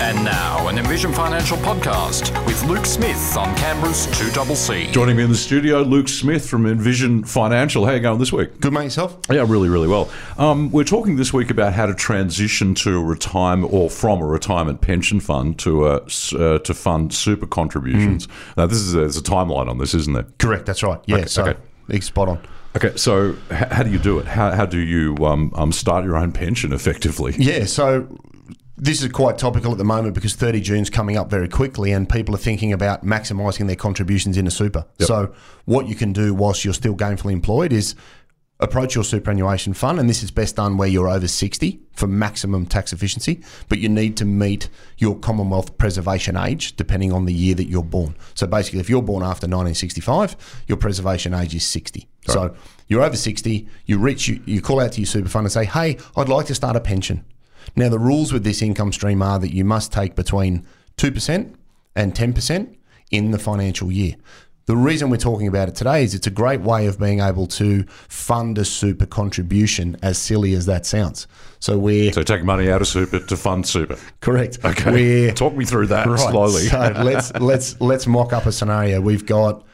And now, an Envision Financial podcast with Luke Smith on Canberra's 2CC. Joining me in the studio, Luke Smith from Envision Financial. How you going this week? Good, mate, yourself? Yeah, really, really well. Um, we're talking this week about how to transition to a retirement or from a retirement pension fund to a uh, to fund super contributions. Now, this is a, there's a timeline on this, isn't there? Correct, that's right. Yeah, Okay, so okay. it's spot on. Okay, so h- how do you do it? How, how do you um, um, start your own pension effectively? Yeah, so this is quite topical at the moment because 30 June's coming up very quickly and people are thinking about maximising their contributions into super. So what you can do whilst you're still gainfully employed is approach your superannuation fund and this is best done where you're over 60 for maximum tax efficiency, but you need to meet your Commonwealth preservation age depending on the year that you're born. So basically if you're born after 1965, your preservation age is 60. So you're over 60, you reach you, you call out to your super fund and say, "Hey, I'd like to start a pension." Now, the rules with this income stream are that you must take between 2% and 10% in the financial year. The reason we're talking about it today is it's a great way of being able to fund a super contribution, as silly as that sounds. So we're So take money out of super to fund super. correct. Okay, We're, talk me through that Right. slowly. So let's let's let's mock up a scenario. We've got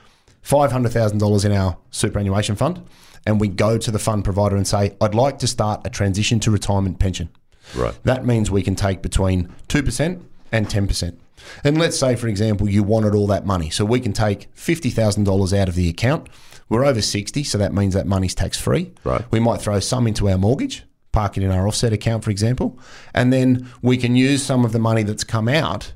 five hundred thousand dollars in our superannuation fund, and we go to the fund provider and say, "I'd like to start a transition to retirement pension." Right. That means we can take between two percent and ten percent. And let's say, for example, you wanted all that money, so we can take fifty thousand dollars out of the account. We're over sixty, so that means that money's tax free. Right. We might throw some into our mortgage, park it in our offset account, for example, and then we can use some of the money that's come out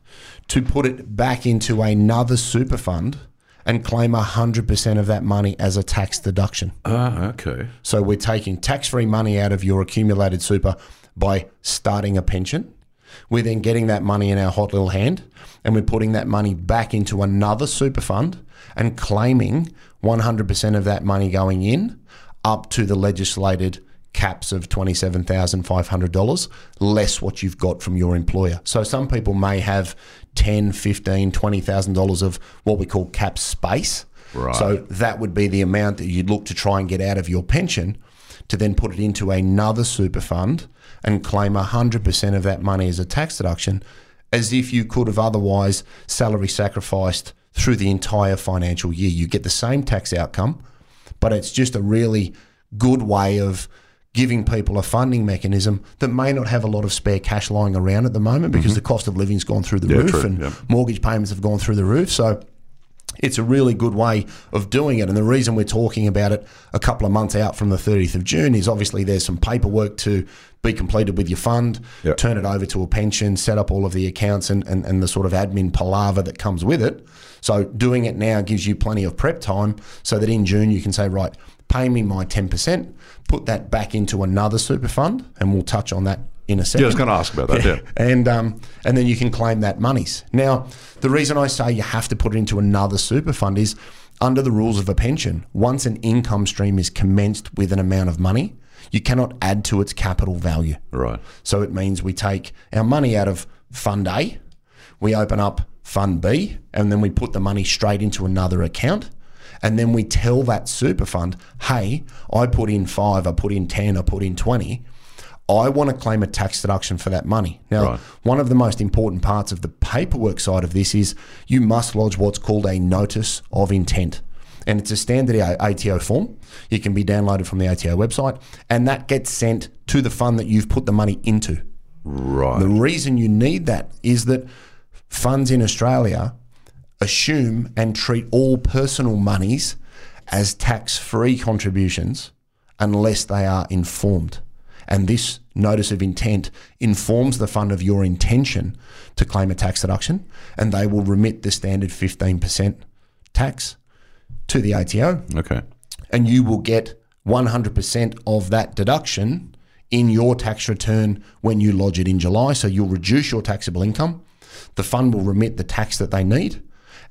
to put it back into another super fund and claim 100% of that money as a tax deduction. Ah, okay. So we're taking tax free money out of your accumulated super by starting a pension. We're then getting that money in our hot little hand and we're putting that money back into another super fund and claiming 100% of that money going in up to the legislated caps of $27,500 less what you've got from your employer. So some people may have 10, 15, $20,000 of what we call cap space. Right. So that would be the amount that you'd look to try and get out of your pension to then put it into another super fund and claim 100% of that money as a tax deduction as if you could have otherwise salary sacrificed through the entire financial year. You get the same tax outcome, but it's just a really good way of giving people a funding mechanism that may not have a lot of spare cash lying around at the moment because mm-hmm. the cost of living's gone through the Yeah, roof true, and yeah. mortgage payments have gone through the roof. So it's a really good way of doing it. And the reason we're talking about it a couple of months out from the 30th of June is obviously there's some paperwork to be completed with your fund, Yeah. turn it over to a pension, set up all of the accounts and, and, and the sort of admin palaver that comes with it. So doing it now gives you plenty of prep time so that in June you can say, right, pay me my 10%, put that back into another super fund, and we'll touch on that in a second Yeah, I was going to ask about that. Yeah. and um, and then you can claim that monies. Now, the reason I say you have to put it into another super fund is under the rules of a pension. Once an income stream is commenced with an amount of money, you cannot add to its capital value. Right. So it means we take our money out of Fund A, we open up Fund B, and then we put the money straight into another account. And then we tell that super fund, hey, I put in five, I put in 10, I put in 20. I want to claim a tax deduction for that money. Now, Right. one of the most important parts of the paperwork side of this is you must lodge what's called a notice of intent. And it's a standard ATO form. It can be downloaded from the ATO website, and that gets sent to the fund that you've put the money into. Right. The reason you need that is that funds in Australia assume and treat all personal monies as tax free contributions unless they are informed. And this notice of intent informs the fund of your intention to claim a tax deduction, and they will remit the standard 15% tax to the ATO okay. and you will get 100% of that deduction in your tax return when you lodge it in July. So you'll reduce your taxable income. The fund will remit the tax that they need,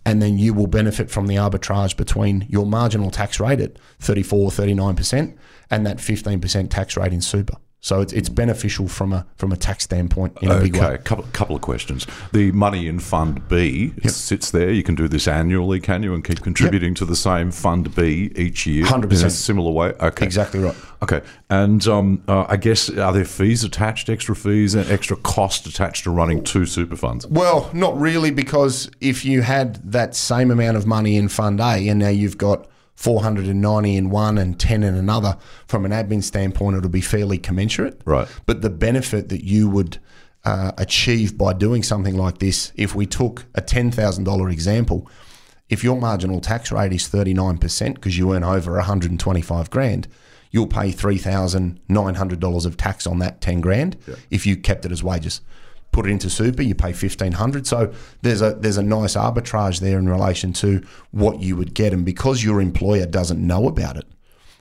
and then you will benefit from the arbitrage between your marginal tax rate at 34 39% and that 15% tax rate in super. So it's, it's beneficial from a from a tax standpoint in a big Okay, way. a couple, couple of questions. The money in Fund B sits there. You can do this annually, can you, and keep contributing to the same Fund B each year 100%. in a similar way? Okay. Exactly right. Okay. And um, uh, I guess, are there fees attached, extra fees, and extra cost attached to running two super funds? Well, not really, because if you had that same amount of money in Fund A and now you've got 490 in one and 10 in another, from an admin standpoint, it'll be fairly commensurate. Right. But the benefit that you would uh, achieve by doing something like this, if we took a $10,000 example, if your marginal tax rate is 39% because you earn over 125 grand, you'll pay $3,900 of tax on that 10 grand if you kept it as wages. Put it into super, you pay 1500 So there's a there's a nice arbitrage there in relation to what you would get and because your employer doesn't know about it,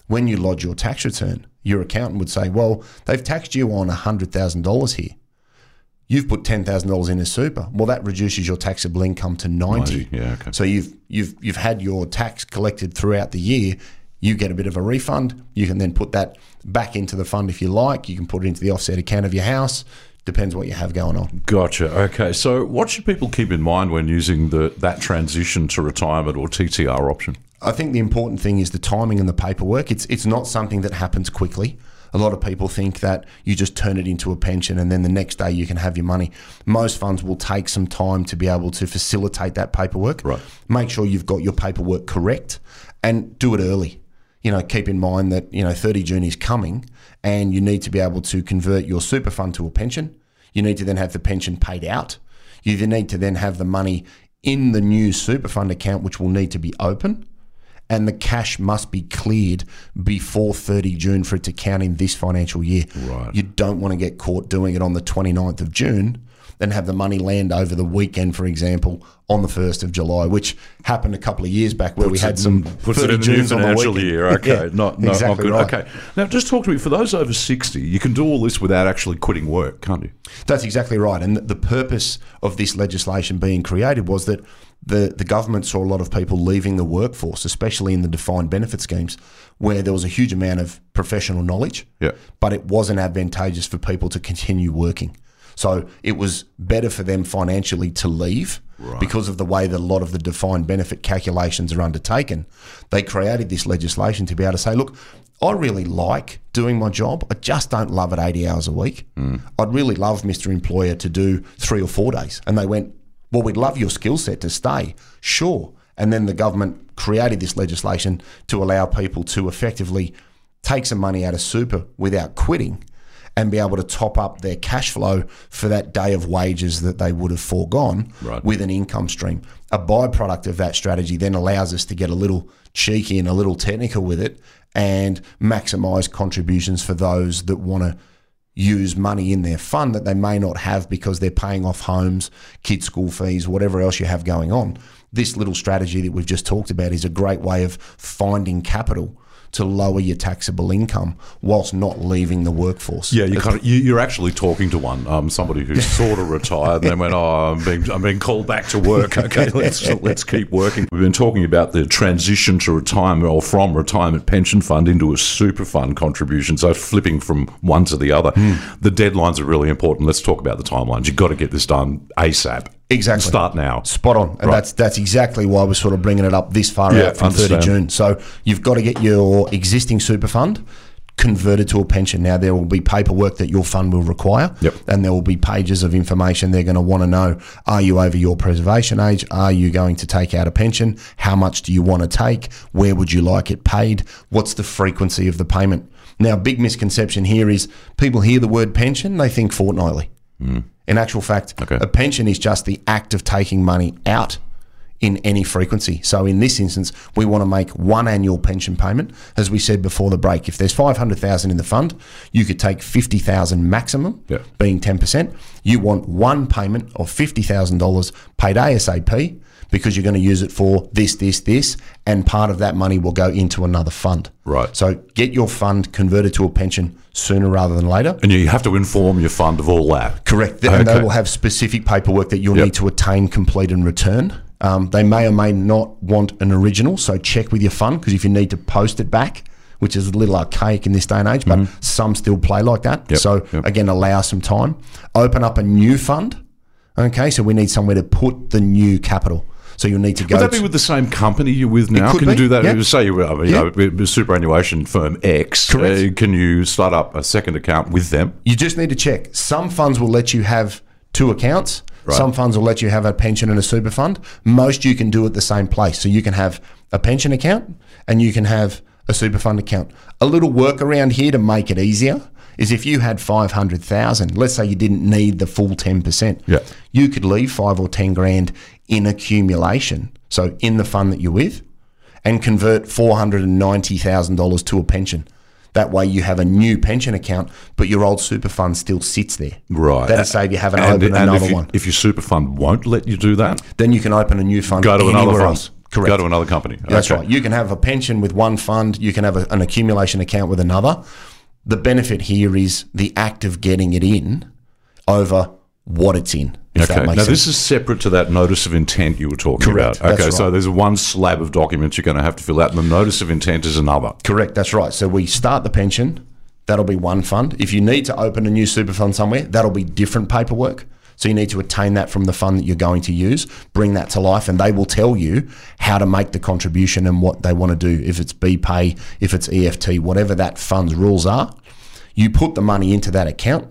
when you lodge your tax return, your accountant would say, "Well, they've taxed you on $100,000 here. You've put ten thousand dollars in a super. Well, that reduces your taxable income to ninety. 90, yeah, okay. So you've you've you've had your tax collected throughout the year. You get a bit of a refund. You can then put that back into the fund if you like. You can put it into the offset account of your house. Depends what you have going on. Gotcha. Okay. So, what should people keep in mind when using the that transition to retirement or TTR option? I think the important thing is the timing and the paperwork. It's it's not something that happens quickly. A lot of people think that you just turn it into a pension and then the next day you can have your money. Most funds will take some time to be able to facilitate that paperwork. Right. Make sure you've got your paperwork correct and do it early. You know, keep in mind that, you know, 30 June is coming and you need to be able to convert your super fund to a pension. You need to then have the pension paid out. You then need to then have the money in the new super fund account, which will need to be open and the cash must be cleared before 30 June for it to count in this financial year. Right. You don't want to get caught doing it on the 29th of June, then have the money land over the weekend, for example, on the 1st of July, which happened a couple of years back where we had some puts it in the new on the financial year. Okay, Yeah, not, not, not exactly good. right. Okay, now just talk to me. For those over sixty, you can do all this without actually quitting work, can't you? That's exactly right. And the purpose of this legislation being created was that the, the government saw a lot of people leaving the workforce, especially in the defined benefit schemes, where there was a huge amount of professional knowledge, Yeah. but it wasn't advantageous for people to continue working. So it was better for them financially to leave because of the way that a lot of the defined benefit calculations are undertaken. They created this legislation to be able to say, look, I really like doing my job. I just don't love it 80 hours a week. Hmm. I'd really love Mr. Employer to do three or four days. And they went, well, we'd love your skill set to stay. Sure. And then the government created this legislation to allow people to effectively take some money out of super without quitting and be able to top up their cash flow for that day of wages that they would have foregone Right. with an income stream. A byproduct of that strategy then allows us to get a little cheeky and a little technical with it and maximize contributions for those that want to use money in their fund that they may not have because they're paying off homes, kids' school fees, whatever else you have going on. This little strategy that we've just talked about is a great way of finding capital to lower your taxable income whilst not leaving the workforce. Yeah, you're, kind of, you, you're actually talking to one, um, somebody who's sort of retired, and then went, "Oh, I'm being, I'm being called back to work. Okay, let's let's keep working." We've been talking about the transition to retirement or from retirement pension fund into a super fund contribution, so flipping from one to the other. The deadlines are really important. Let's talk about the timelines. You've got to get this done ASAP. Exactly. Start now. Spot on, and that's that's exactly why we're sort of bringing it up this far Yeah, out from 30. June. So you've got to get your existing super fund converted to a pension. Now there will be paperwork that your fund will require, Yep. and there will be pages of information they're going to want to know: Are you over your preservation age? Are you going to take out a pension? How much do you want to take? Where would you like it paid? What's the frequency of the payment? Now, big misconception here is people hear the word pension, they think fortnightly. Hmm. In actual fact, Okay. a pension is just the act of taking money out in any frequency. So in this instance, we want to make one annual pension payment. As we said before the break, if there's 500,000 in the fund, you could take 50,000 maximum, Yeah. being 10%. You want one payment of $50,000 paid ASAP because you're going to use it for this, this, this, and part of that money will go into another fund. Right. So get your fund converted to a pension sooner rather than later. And you have to inform your fund of all that. Correct. And they will have specific paperwork that you'll Yep. need to attain, complete, and return. Um, they may or may not want an original, so check with your fund because if you need to post it back, which is a little archaic in this day and age, but some still play like that. Mm-hmm. Yep, So yep. again, allow some time. Open up a new fund. Okay, so we need somewhere to put the new capital. So you'll need to go. Would that be with the same company you're with now? Can you do that? yeah. Say you were, Yeah. you know, superannuation firm X. Correct. uh, can you start up a second account with them? You just need to check. Some funds will let you have two accounts. Some funds will let you have a pension and a super fund. Most you can do at the same place. So you can have a pension account and you can have a super fund account. A little workaround here to make it easier is if you had 500,000, let's say you didn't need the full 10%. Yeah. You could leave 5 or 10 grand in accumulation. So in the fund that you're with and convert $490,000 to a pension. That way you have a new pension account, but your old super fund still sits there. Right. That'll save you having to And, open and another if, you, one. if your super fund won't let you do that, Then you can open a new fund go to another fund. else. Correct. Go to another company. That's Okay. right. You can have a pension with one fund. You can have a, an accumulation account with another. The benefit here is the act of getting it in over what it's in. If Okay. that makes Now, sense. this is separate to that notice of intent you were talking Correct. about. Okay, That's so there's one slab of documents you're going to have to fill out, and the notice of intent is another. Correct, that's right. So we start the pension, that'll be one fund. If you need to open a new super fund somewhere, that'll be different paperwork. So you need to attain that from the fund that you're going to use, bring that to life, and they will tell you how to make the contribution and what they want to do. If it's BPay, if it's EFT, whatever that fund's rules are, you put the money into that account.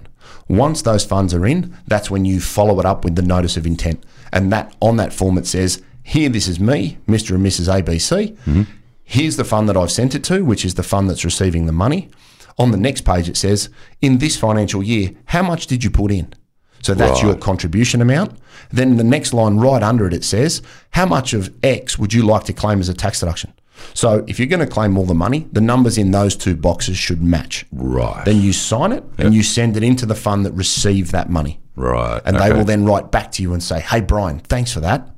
Once those funds are in, that's when you follow it up with the notice of intent. And that on that form it says, here this is me, Mr. and Mrs. ABC. Mm-hmm. Here's the fund that I've sent it to, which is the fund that's receiving the money. On the next page it says, in this financial year, how much did you put in? So that's your contribution amount. Then the next line right under it, it says, how much of X would you like to claim as a tax deduction? So if you're going to claim all the money, the numbers in those two boxes should match. Right. Then you sign it and you send it into the fund that received that money. Right. And they will then write back to you and say, hey, Brian, thanks for that.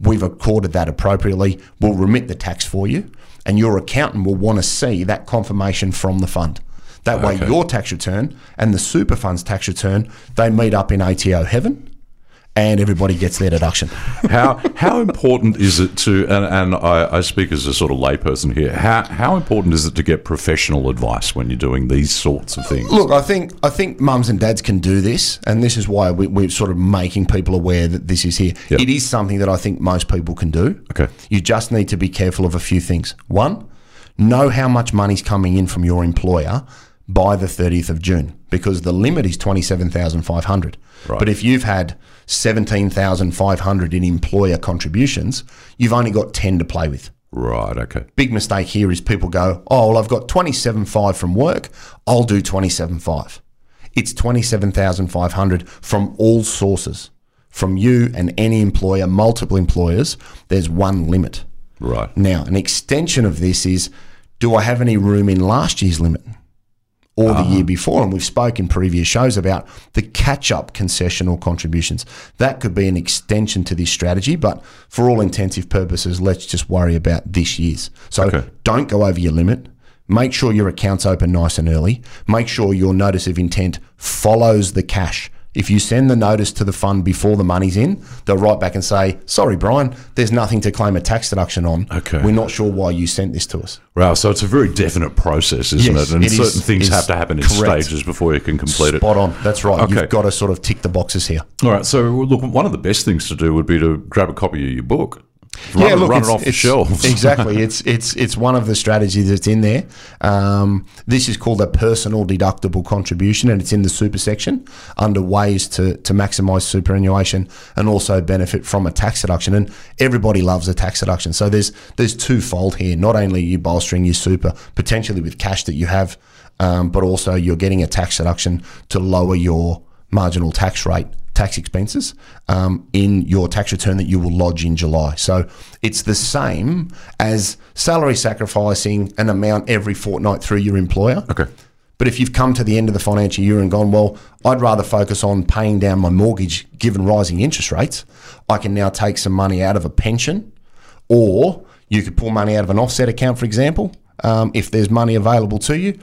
We've accorded that appropriately. We'll remit the tax for you. And your accountant will want to see that confirmation from the fund. That way, Okay. your tax return and the super fund's tax return, they meet up in ATO heaven and everybody gets their deduction. how how important is it to and, and I, I speak as a sort of layperson here how how important is it to get professional advice when you're doing these sorts of things Look, I think I think mums and dads can do this, and this is why we, we're sort of making people aware that this is here. Yep. It is something that I think most people can do. Okay. You just need to be careful of a few things. One, know how much money's coming in from your employer by the 30th of June, because the limit is 27,500. Right. But if you've had 17,500 in employer contributions, you've only got 10 to play with right okay big mistake here is people go, oh, well, I've got 27.5 from work. I'll do 27.5. It's 27,500 from all sources. From you and any employer, multiple employers, there's one limit. right Now, an extension of this is do I have any room in last year's limit or the year ah. before? And we've spoken in previous shows about the catch up concessional contributions. That could be an extension to this strategy, but for all intensive purposes, let's just worry about this year's. So Okay. don't go over your limit. Make sure your account's open nice and early. Make sure your notice of intent follows the cash. If you send the notice to the fund before the money's in, they'll write back and say, Sorry, Brian, there's nothing to claim a tax deduction on. Okay. We're not sure why you sent this to us. wow so it's a very definite process isn't Yes, it and it is- certain things have to happen in correct. stages before you can complete it Spot on. That's right. Okay. You've got to sort of tick the boxes here. all right so look one of the best things to do would be to grab a copy of your book run, it, run it off the shelves exactly. It's it's it's one of the strategies that's in there. Um, this is called a personal deductible contribution, and it's in the super section under ways to to maximise superannuation and also benefit from a tax deduction. And everybody loves a tax deduction. So there's there's twofold here. Not only are you bolstering your super potentially with cash that you have, um, but also you're getting a tax deduction to lower your marginal tax rate tax expenses um, in your tax return that you will lodge in July. So it's the same as salary sacrificing an amount every fortnight through your employer. okay But if you've come to the end of the financial year and gone, well, I'd rather focus on paying down my mortgage given rising interest rates, I can now take some money out of a pension, or you could pull money out of an offset account, for example, um, if there's money available to you.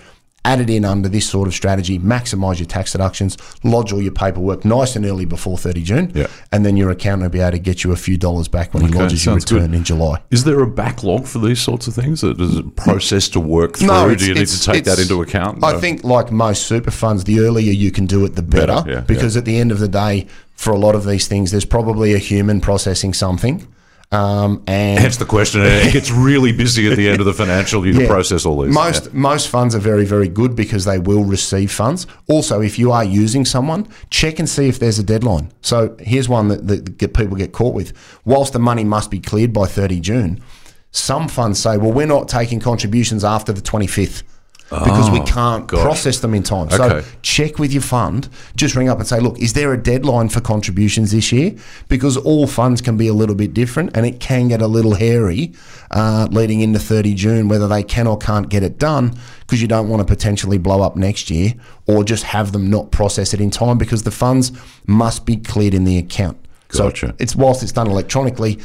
Add it in under this sort of strategy, maximise your tax deductions, lodge all your paperwork nice and early before 30 June, Yeah. and then your accountant will be able to get you a few dollars back when he Okay, lodges your sounds good. return in July. Is there a backlog for these sorts of things? Is it a process to work through? No, Do you need to take that into account? I think, like most super funds, the earlier you can do it, the better. Better, yeah, because at the end of the day, for a lot of these things, there's probably a human processing something. Um, and Hence the question. It gets really busy at the end of the financial year to process all these. Most most funds are very very good because they will receive funds. Also, if you are using someone, check and see if there's a deadline. So here's one that, that get, people get caught with. Whilst the money must be cleared by 30 June, some funds say, "Well, we're not taking contributions after the 25th." Because we can't gosh. process them in time. So check with your fund. Just ring up and say, look, is there a deadline for contributions this year? Because all funds can be a little bit different and it can get a little hairy uh, leading into 30 June, whether they can or can't get it done because you don't want to potentially blow up next year or just have them not process it in time because the funds must be cleared in the account. Gotcha. So it's whilst it's done electronically,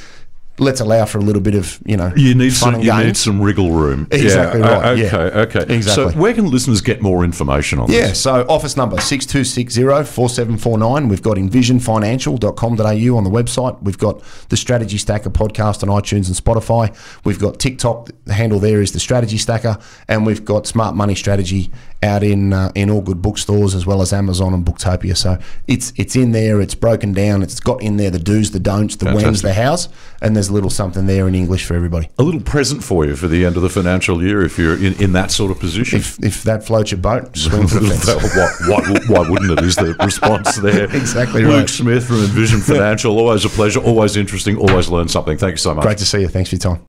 let's allow for a little bit of, you know, You need some. You need some wriggle room. Exactly Yeah, right, uh, yeah. Okay. Okay. Exactly. So where can listeners get more information on Yeah, this? so office number 6260-4749. We've got envisionfinancial.com.au on the website. We've got the Strategy Stacker podcast on iTunes and Spotify. We've got TikTok. The handle there is the Strategy Stacker. And we've got Smart Money Strategy out in uh, in all good bookstores as well as Amazon and Booktopia. So it's it's in there. It's broken down. It's got in there the do's, the don'ts, the when's, the hows. And there's a little something there in English for everybody. A little present for you for the end of the financial year if you're in, in that sort of position. If, if that floats your boat, swing for the fence. Why, why, why wouldn't it? Is the response there? Exactly Luke right. Smith from Envision Financial. Always a pleasure. Always interesting. Always learn something. Thank you so much. Great to see you. Thanks for your time.